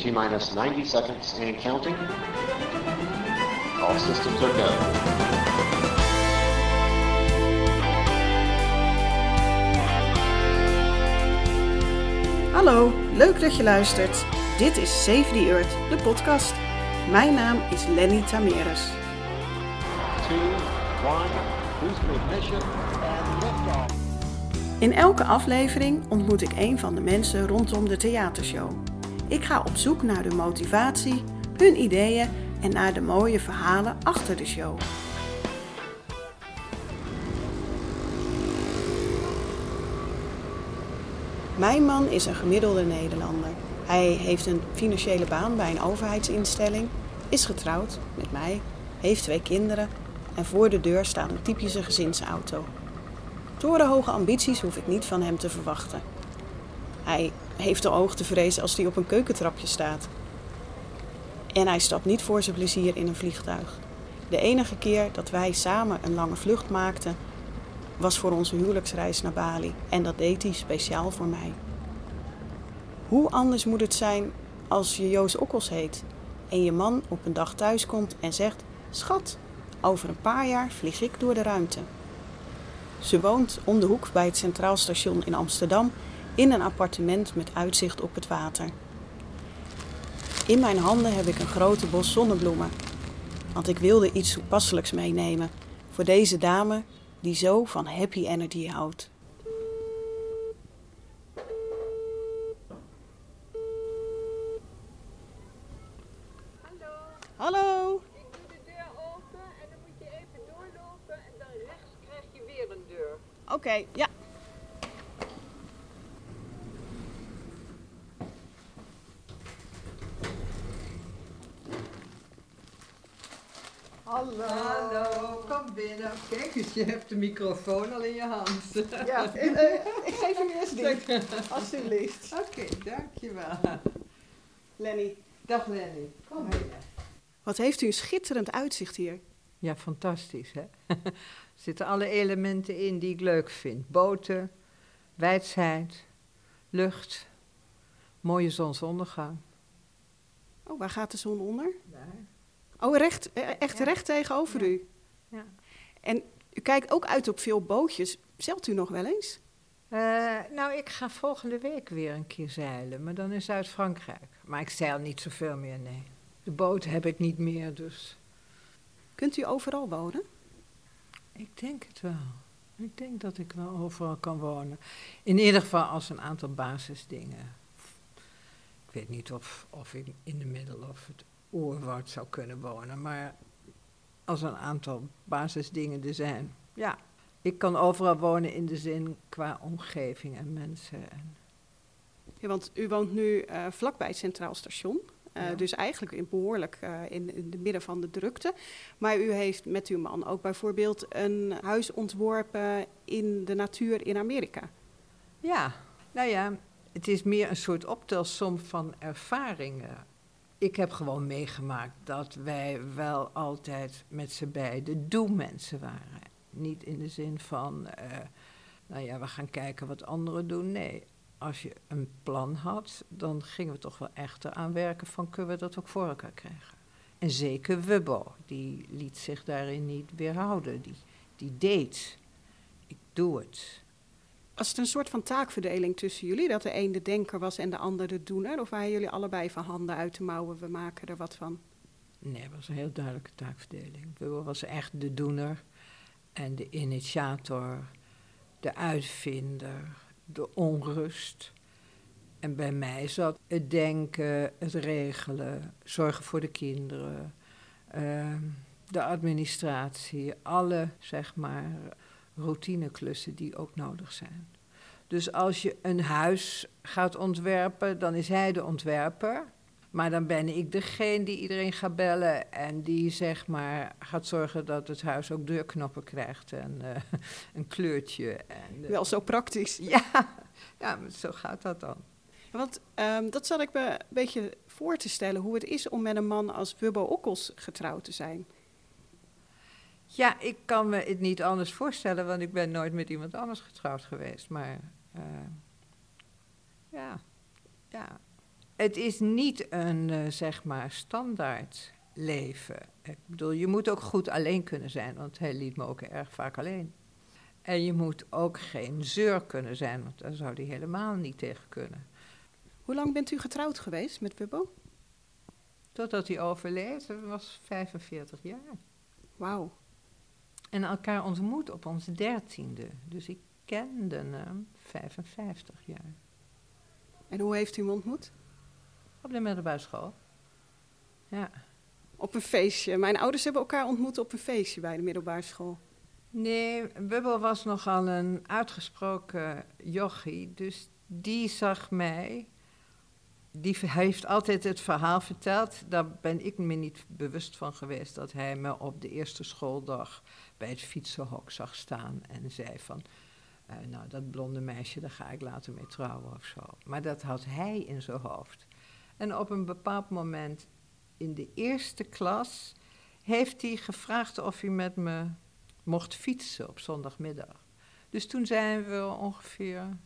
T minus 90 seconds and counting. All systems are go. Hallo, leuk dat je luistert. Dit is Save the Earth, de podcast. Mijn naam is Lenny Tameres. In elke aflevering ontmoet ik een van de mensen rondom de theatershow. Ik ga op zoek naar de motivatie, hun ideeën en naar de mooie verhalen achter de show. Mijn man is een gemiddelde Nederlander. Hij heeft een financiële baan bij een overheidsinstelling, is getrouwd met mij, heeft twee kinderen en voor de deur staat een typische gezinsauto. Torenhoge ambities hoef ik niet van hem te verwachten. Hij heeft de hoogtevrees als hij op een keukentrapje staat. En hij stapt niet voor zijn plezier in een vliegtuig. De enige keer dat wij samen een lange vlucht maakten, was voor onze huwelijksreis naar Bali. En dat deed hij speciaal voor mij. Hoe anders moet het zijn als je Joost Okkels heet en je man op een dag thuis komt en zegt: Schat, over een paar jaar vlieg ik door de ruimte. Ze woont om de hoek bij het Centraal Station in Amsterdam in een appartement met uitzicht op het water. In mijn handen heb ik een grote bos zonnebloemen, want ik wilde iets toepasselijks meenemen voor deze dame die zo van happy energy houdt. Hallo, Hallo! ik doe de deur open en dan moet je even doorlopen en dan rechts krijg je weer een deur. Oké, ja. Hallo. Hallo, kom binnen. Kijk eens, je hebt de microfoon al in je hand. ja. eh, ik geef hem eerst die. Alsjeblieft. Oké, dankjewel. Lenny, Dag Lenny, kom binnen. wat heeft u een schitterend uitzicht hier. Ja, fantastisch hè. er zitten alle elementen in die ik leuk vind. Boten, wijsheid, lucht, mooie zonsondergang. Oh, waar gaat de zon onder? Daar. Oh, recht, eh, echt Ja. recht tegenover u. Ja. En u kijkt ook uit op veel bootjes. Zeilt u nog wel eens? Eh, nou, ik ga volgende week weer een keer zeilen, maar dan in Zuid-Frankrijk. Maar ik zeil niet zoveel meer, nee. De boot heb ik niet meer, dus Kunt u overal wonen? Ik denk het wel. Ik denk dat ik wel overal kan wonen. In ieder geval als een aantal basisdingen. Ik weet niet of, of ik in de middel of het oerwoud zou kunnen wonen, maar als een aantal basisdingen er zijn. Ja, ik kan overal wonen in de zin qua omgeving en mensen. En, Ja, want u woont nu eh, vlakbij het Centraal Station. Eh, Ja. Dus eigenlijk in behoorlijk eh, in, in de midden van de drukte. Maar u heeft met uw man ook bijvoorbeeld een huis ontworpen in de natuur in Amerika. Ja, nou ja, het is meer een soort optelsom van ervaringen. Ik heb gewoon meegemaakt dat wij wel altijd met z'n beiden doe-mensen waren. Niet in de zin van, eh, nou ja, we gaan kijken wat anderen doen. Nee, als je een plan had, dan gingen we toch wel echt eraan werken van kunnen we dat ook voor elkaar krijgen. En zeker Wubbo, die liet zich daarin niet weerhouden. Die, die deed. Ik doe het. Was het een soort van taakverdeling tussen jullie? Dat de een de denker was en de ander de doener? Of waren jullie allebei van handen uit de mouwen, we maken er wat van? Nee, het was een heel duidelijke taakverdeling. Wubbo was echt de doener en de initiator, de uitvinder, de onrust. En bij mij zat het denken, het regelen, zorgen voor de kinderen, ehm, de administratie, alle zeg maar routineklussen die ook nodig zijn. Dus als je een huis gaat ontwerpen, dan is hij de ontwerper. Maar dan ben ik degene die iedereen gaat bellen en die zeg maar gaat zorgen dat het huis ook deurknoppen krijgt en eh, een kleurtje. En, eh, Wel zo praktisch. ja, ja, zo gaat dat dan. Want ehm, dat zat ik me een beetje voor te stellen, hoe het is om met een man als Wubbo Okkels getrouwd te zijn. Ja, ik kan me het niet anders voorstellen, want ik ben nooit met iemand anders getrouwd geweest. Maar eh, ja, ja, het is niet een, eh, zeg maar, standaard leven. Ik bedoel, je moet ook goed alleen kunnen zijn, want hij liet me ook erg vaak alleen. En je moet ook geen zeur kunnen zijn, want daar zou hij helemaal niet tegen kunnen. Hoe lang bent u getrouwd geweest met Wubbo? Totdat hij overleed, dat was 45 jaar. Wauw. En elkaar ontmoet op onze dertiende. Dus ik kende hem 55 jaar. En hoe heeft u hem ontmoet? Op de middelbare school. Ja. Op een feestje. Mijn ouders hebben elkaar ontmoet op een feestje bij de middelbare school. Nee, Bubbel was nogal een uitgesproken jochie. Dus die zag mij. Die heeft altijd het verhaal verteld. Daar ben ik me niet bewust van geweest. Dat hij me op de eerste schooldag bij het fietsenhok zag staan. En zei van, eh, nou dat blonde meisje, daar ga ik later mee trouwen of zo. Maar dat had hij in zijn hoofd. En op een bepaald moment in de eerste klas heeft hij gevraagd of hij met me mocht fietsen op zondagmiddag. Dus toen zijn we ongeveer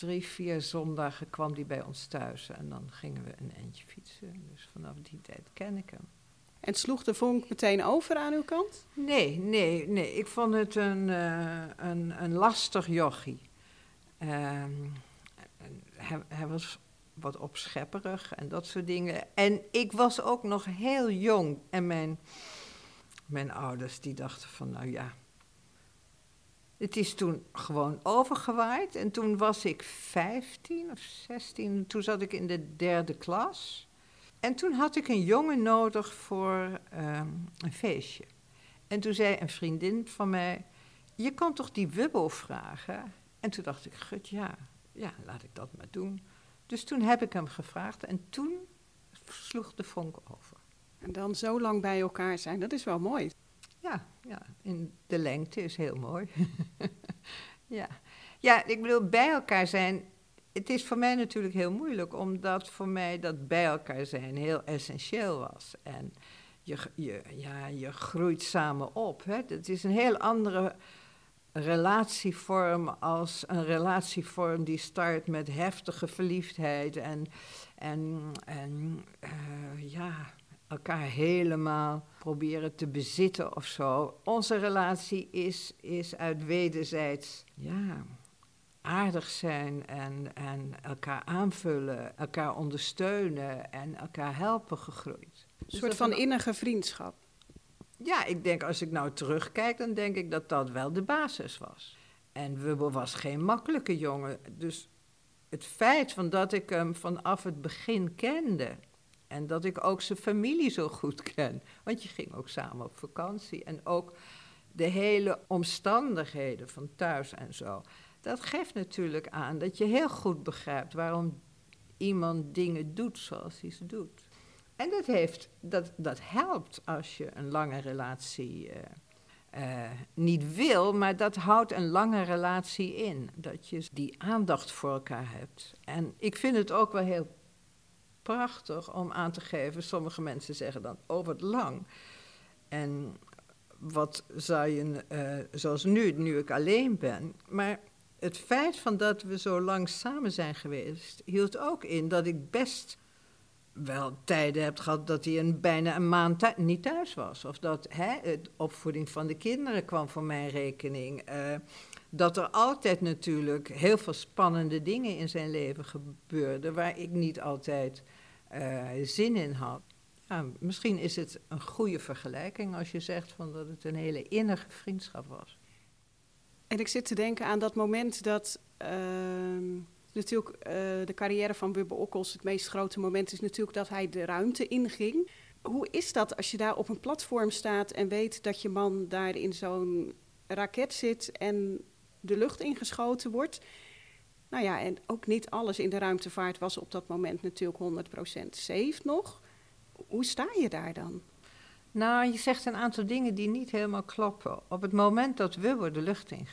drie, vier zondagen kwam hij bij ons thuis en dan gingen we een eindje fietsen. Dus vanaf die tijd ken ik hem. En sloeg de vonk meteen over aan uw kant? Nee, nee, nee. Ik vond het een, uh, een, een lastig jochie. Uh, hij, hij was wat opschepperig en dat soort dingen. En ik was ook nog heel jong. En mijn, mijn ouders die dachten van, nou ja. Het is toen gewoon overgewaaid. En toen was ik 15 of 16. Toen zat ik in de derde klas. En toen had ik een jongen nodig voor um, een feestje. En toen zei een vriendin van mij: Je kan toch die Wubbel vragen? En toen dacht ik: Gut, ja, ja, laat ik dat maar doen. Dus toen heb ik hem gevraagd en toen sloeg de vonk over. En dan zo lang bij elkaar zijn, dat is wel mooi. Ja, ja in de lengte is heel mooi. ja. ja, ik bedoel, bij elkaar zijn. Het is voor mij natuurlijk heel moeilijk, omdat voor mij dat bij elkaar zijn heel essentieel was. En je, je, ja, je groeit samen op. Hè. Het is een heel andere relatievorm als een relatievorm die start met heftige verliefdheid en, en, en uh, ja, elkaar helemaal proberen te bezitten of zo. Onze relatie is, is uit wederzijds ja, aardig zijn en, en elkaar aanvullen, elkaar ondersteunen en elkaar helpen gegroeid. Een dus soort van innige vriendschap. Ja, ik denk als ik nou terugkijk, dan denk ik dat dat wel de basis was. En Wubbel was geen makkelijke jongen. Dus het feit van dat ik hem vanaf het begin kende. En dat ik ook zijn familie zo goed ken. Want je ging ook samen op vakantie. En ook de hele omstandigheden van thuis en zo. Dat geeft natuurlijk aan dat je heel goed begrijpt waarom iemand dingen doet zoals hij ze doet. En dat, heeft, dat, dat helpt als je een lange relatie uh, uh, niet wil, maar dat houdt een lange relatie in. Dat je die aandacht voor elkaar hebt. En ik vind het ook wel heel prachtig om aan te geven. Sommige mensen zeggen dan, oh wat lang. En wat zou je, uh, zoals nu, nu ik alleen ben. Maar het feit van dat we zo lang samen zijn geweest, hield ook in dat ik best wel tijden hebt gehad dat hij een, bijna een maand niet thuis was. Of dat hè, de opvoeding van de kinderen kwam voor mijn rekening. Uh, dat er altijd natuurlijk heel veel spannende dingen in zijn leven gebeurden... waar ik niet altijd uh, zin in had. Ja, misschien is het een goede vergelijking als je zegt van dat het een hele innige vriendschap was. En ik zit te denken aan dat moment dat... Uh natuurlijk uh, de carrière van Wubbe Okkels, het meest grote moment is natuurlijk dat hij de ruimte inging. Hoe is dat als je daar op een platform staat en weet dat je man daar in zo'n raket zit en de lucht ingeschoten wordt? Nou ja, en ook niet alles in de ruimtevaart was op dat moment natuurlijk 100% safe nog. Hoe sta je daar dan? Nou, je zegt een aantal dingen die niet helemaal kloppen. Op het moment dat Wubbe de lucht in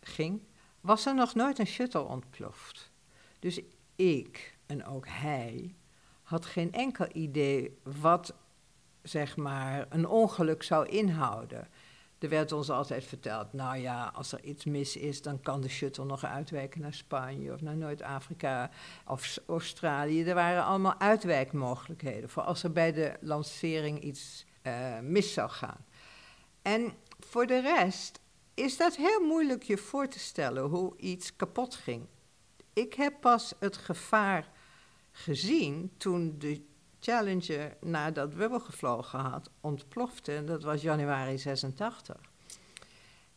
ging, was er nog nooit een shuttle ontploft. Dus ik en ook hij had geen enkel idee wat zeg maar een ongeluk zou inhouden. Er werd ons altijd verteld, nou ja, als er iets mis is, dan kan de shuttle nog uitwijken naar Spanje of naar Noord-Afrika of Australië. Er waren allemaal uitwijkmogelijkheden voor als er bij de lancering iets uh, mis zou gaan. En voor de rest is dat heel moeilijk je voor te stellen hoe iets kapot ging. Ik heb pas het gevaar gezien toen de Challenger, nadat Wubbel gevlogen had, ontplofte. En dat was januari 86.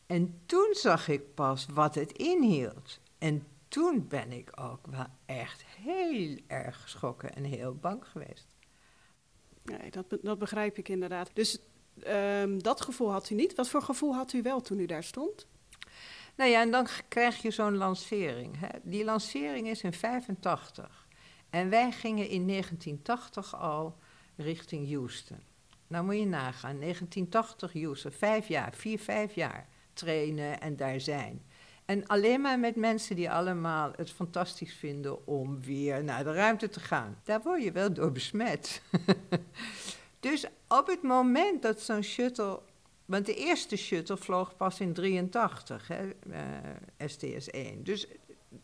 En toen zag ik pas wat het inhield. En toen ben ik ook wel echt heel erg geschrokken en heel bang geweest. Nee, dat, dat begrijp ik inderdaad. Dus um, dat gevoel had u niet. Wat voor gevoel had u wel toen u daar stond? Nou ja, en dan krijg je zo'n lancering. Hè. Die lancering is in 85. En wij gingen in 1980 al richting Houston. Nou moet je nagaan, 1980 Houston, vijf jaar, vier, vijf jaar trainen en daar zijn. En alleen maar met mensen die allemaal het fantastisch vinden om weer naar de ruimte te gaan. Daar word je wel door besmet. dus op het moment dat zo'n shuttle. Want de eerste shuttle vloog pas in 83, hè, uh, STS-1. Dus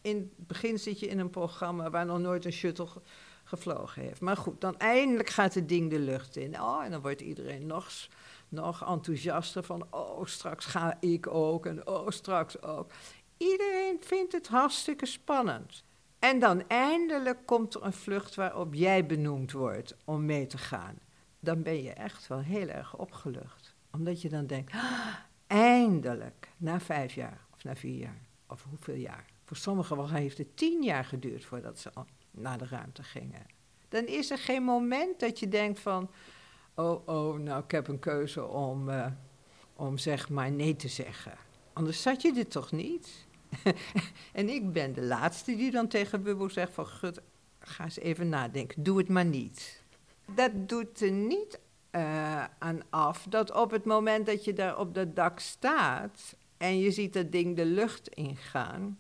in het begin zit je in een programma waar nog nooit een shuttle gevlogen heeft. Maar goed, dan eindelijk gaat het ding de lucht in. Oh, en dan wordt iedereen nog, nog enthousiaster van... oh, straks ga ik ook en oh, straks ook. Iedereen vindt het hartstikke spannend. En dan eindelijk komt er een vlucht waarop jij benoemd wordt om mee te gaan. Dan ben je echt wel heel erg opgelucht. Omdat je dan denkt, ah, eindelijk, na vijf jaar of na vier jaar of hoeveel jaar. Voor sommigen heeft het tien jaar geduurd voordat ze naar de ruimte gingen. Dan is er geen moment dat je denkt van, oh, oh, nou, ik heb een keuze om, uh, om zeg maar nee te zeggen. Anders zat je er toch niet? en ik ben de laatste die dan tegen Bubbel zegt van, gut, ga eens even nadenken, doe het maar niet. Dat doet er niet uh, aan af dat op het moment dat je daar op dat dak staat en je ziet dat ding de lucht ingaan,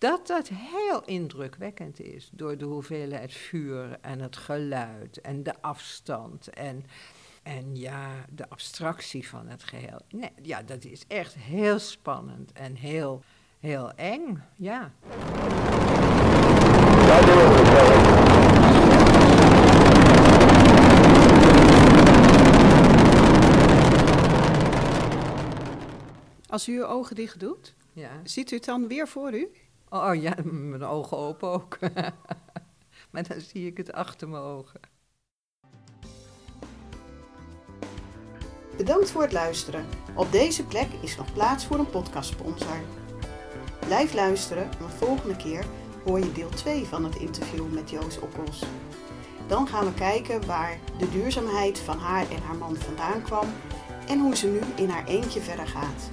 dat dat heel indrukwekkend is door de hoeveelheid vuur en het geluid en de afstand en, en ja, de abstractie van het geheel. Nee, ja, dat is echt heel spannend en heel, heel eng, ja. Als u uw ogen dicht doet, ja. ziet u het dan weer voor u? Oh ja, mijn ogen open ook. maar dan zie ik het achter mijn ogen. Bedankt voor het luisteren. Op deze plek is nog plaats voor een podcastsponsor. Blijf luisteren, want volgende keer hoor je deel 2 van het interview met Joost Okkels. Dan gaan we kijken waar de duurzaamheid van haar en haar man vandaan kwam en hoe ze nu in haar eentje verder gaat.